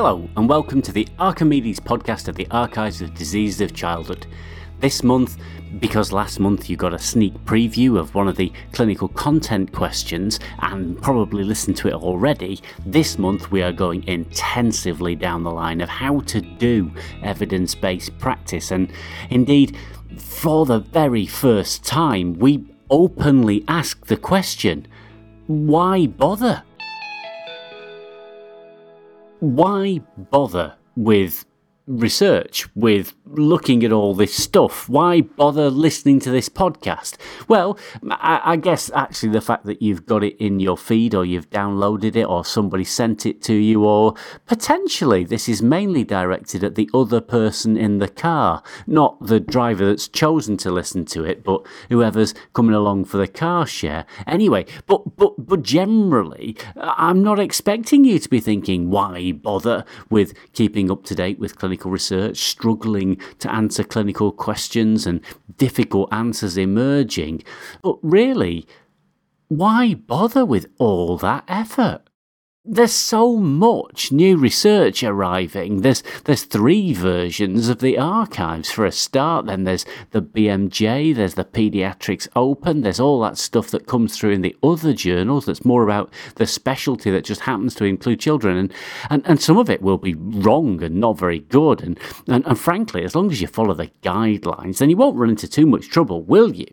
Hello, and welcome to the Archimedes podcast of the Archives of Diseases of Childhood. This month, because last month you got a sneak preview of one of the clinical content questions and probably listened to it already, this month we are going intensively down the line of how to do evidence based practice. And indeed, for the very first time, we openly ask the question why bother? Why bother with research, with looking at all this stuff? Why bother listening to this podcast? Well, I, I, guess actually the fact that you've got it in your feed or you've downloaded it or somebody sent it to you, or potentially this is mainly directed at the other person in the car, not the driver that's chosen to listen to it, but whoever's coming along for the car share. Anyway, but, but, but generally, I'm not expecting you to be thinking, why bother with keeping up to date with clinical research, struggling to answer clinical questions and difficult answers emerging. But really, why bother with all that effort? There's so much new research arriving. There's there's three versions of the archives for a start. Then there's the BMJ, there's the Pediatrics Open, there's all that stuff that comes through in the other journals that's more about the specialty that just happens to include children. And and, and some of it will be wrong and not very good. And, and and frankly, as long as you follow the guidelines, then you won't run into too much trouble, will you?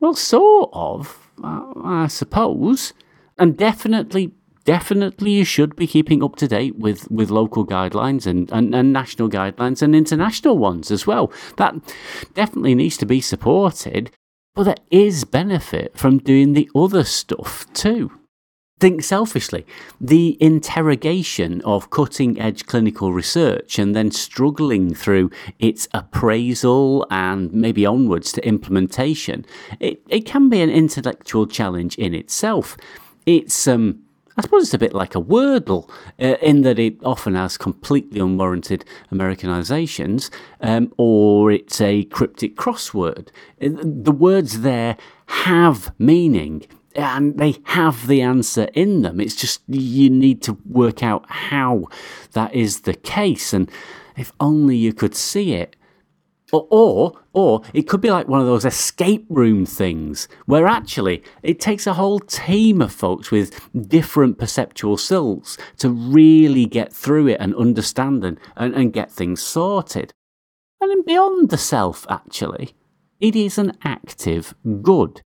Well, sort of, I suppose. And definitely definitely you should be keeping up to date with, with local guidelines and, and, and national guidelines and international ones as well. That definitely needs to be supported, but there is benefit from doing the other stuff too. Think selfishly. The interrogation of cutting edge clinical research and then struggling through its appraisal and maybe onwards to implementation, it, it can be an intellectual challenge in itself. It's um, I suppose it's a bit like a Wordle uh, in that it often has completely unwarranted Americanizations, um, or it's a cryptic crossword. Uh, the words there have meaning and they have the answer in them. It's just you need to work out how that is the case. And if only you could see it, or, or, or it could be like one of those escape room things where actually it takes a whole team of folks with different perceptual skills to really get through it and understand and, and, and get things sorted. And then beyond the self, actually, it is an active good.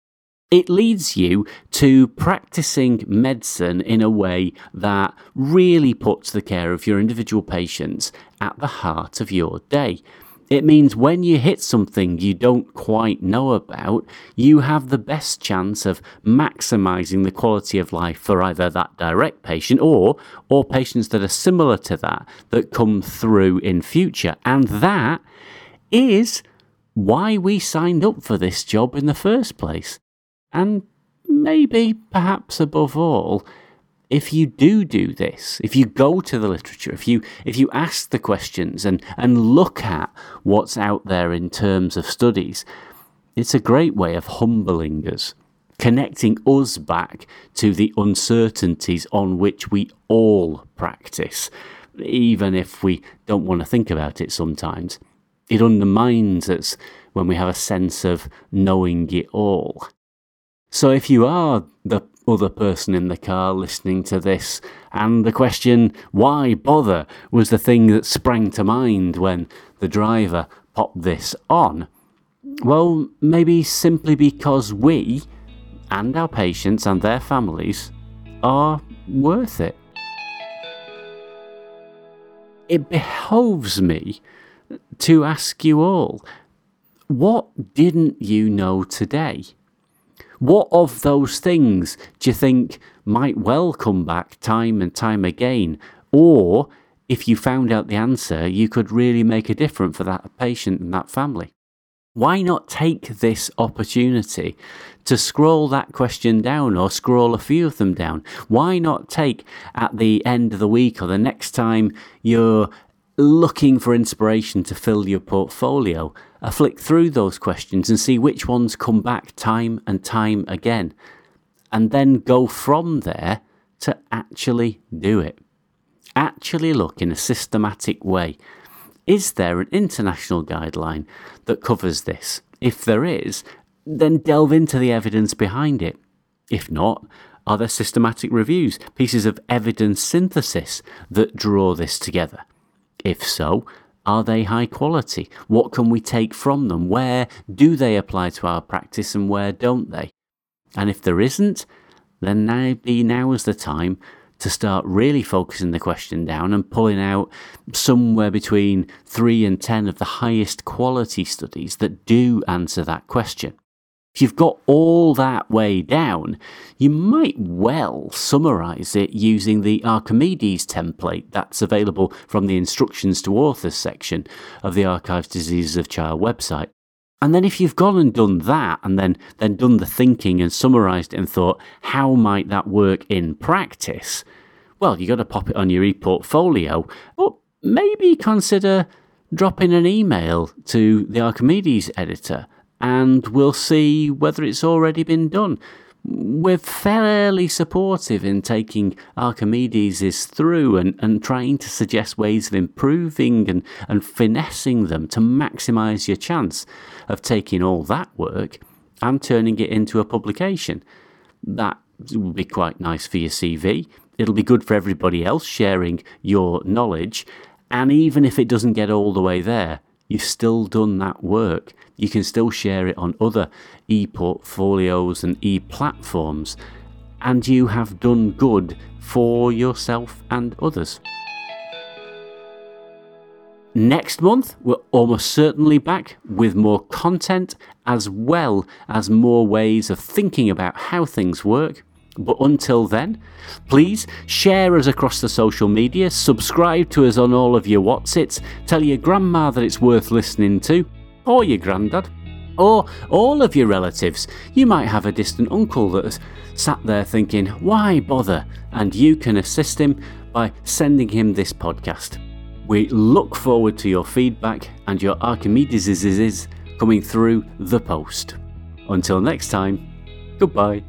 It leads you to practicing medicine in a way that really puts the care of your individual patients at the heart of your day. It means when you hit something you don't quite know about, you have the best chance of maximizing the quality of life for either that direct patient or or patients that are similar to that that come through in future. And that is why we signed up for this job in the first place. And maybe perhaps above all, if you do do this, if you go to the literature, if you if you ask the questions and and look at what's out there in terms of studies, it's a great way of humbling us, connecting us back to the uncertainties on which we all practice, even if we don't want to think about it sometimes. It undermines us when we have a sense of knowing it all. So if you are the other person in the car listening to this. And the question, why bother, was the thing that sprang to mind when the driver popped this on. Well, maybe simply because we and our patients and their families are worth it. It behoves me to ask you all what didn't you know today? What of those things do you think might well come back time and time again? Or if you found out the answer, you could really make a difference for that patient and that family. Why not take this opportunity to scroll that question down or scroll a few of them down? Why not take at the end of the week or the next time you're looking for inspiration to fill your portfolio, I flick through those questions and see which ones come back time and time again, and then go from there to actually do it. actually look in a systematic way. Is there an international guideline that covers this? If there is, then delve into the evidence behind it. If not, are there systematic reviews, pieces of evidence synthesis that draw this together? If so, are they high quality? What can we take from them? Where do they apply to our practice and where don't they? And if there isn't, then maybe now is the time to start really focusing the question down and pulling out somewhere between three and ten of the highest quality studies that do answer that question. If you've got all that way down, you might well summarize it using the Archimedes template that's available from the Instructions to Authors section of the Archives Diseases of Child website. And then if you've gone and done that and then, then done the thinking and summarized it and thought, how might that work in practice? Well, you've got to pop it on your e-portfolio, but maybe consider dropping an email to the Archimedes editor and we'll see whether it's already been done. We're fairly supportive in taking Archimedes through and, and trying to suggest ways of improving and, and finessing them to maximize your chance of taking all that work and turning it into a publication. That would be quite nice for your CV. It'll be good for everybody else sharing your knowledge. And even if it doesn't get all the way there, you've still done that work. You can still share it on other e portfolios and e platforms, and you have done good for yourself and others. Next month, we're almost certainly back with more content as well as more ways of thinking about how things work. But until then, please share us across the social media, subscribe to us on all of your Whatsits, tell your grandma that it's worth listening to, or your granddad, or all of your relatives. You might have a distant uncle that's sat there thinking, why bother? And you can assist him by sending him this podcast. We look forward to your feedback and your Archimedes coming through the post. Until next time, goodbye.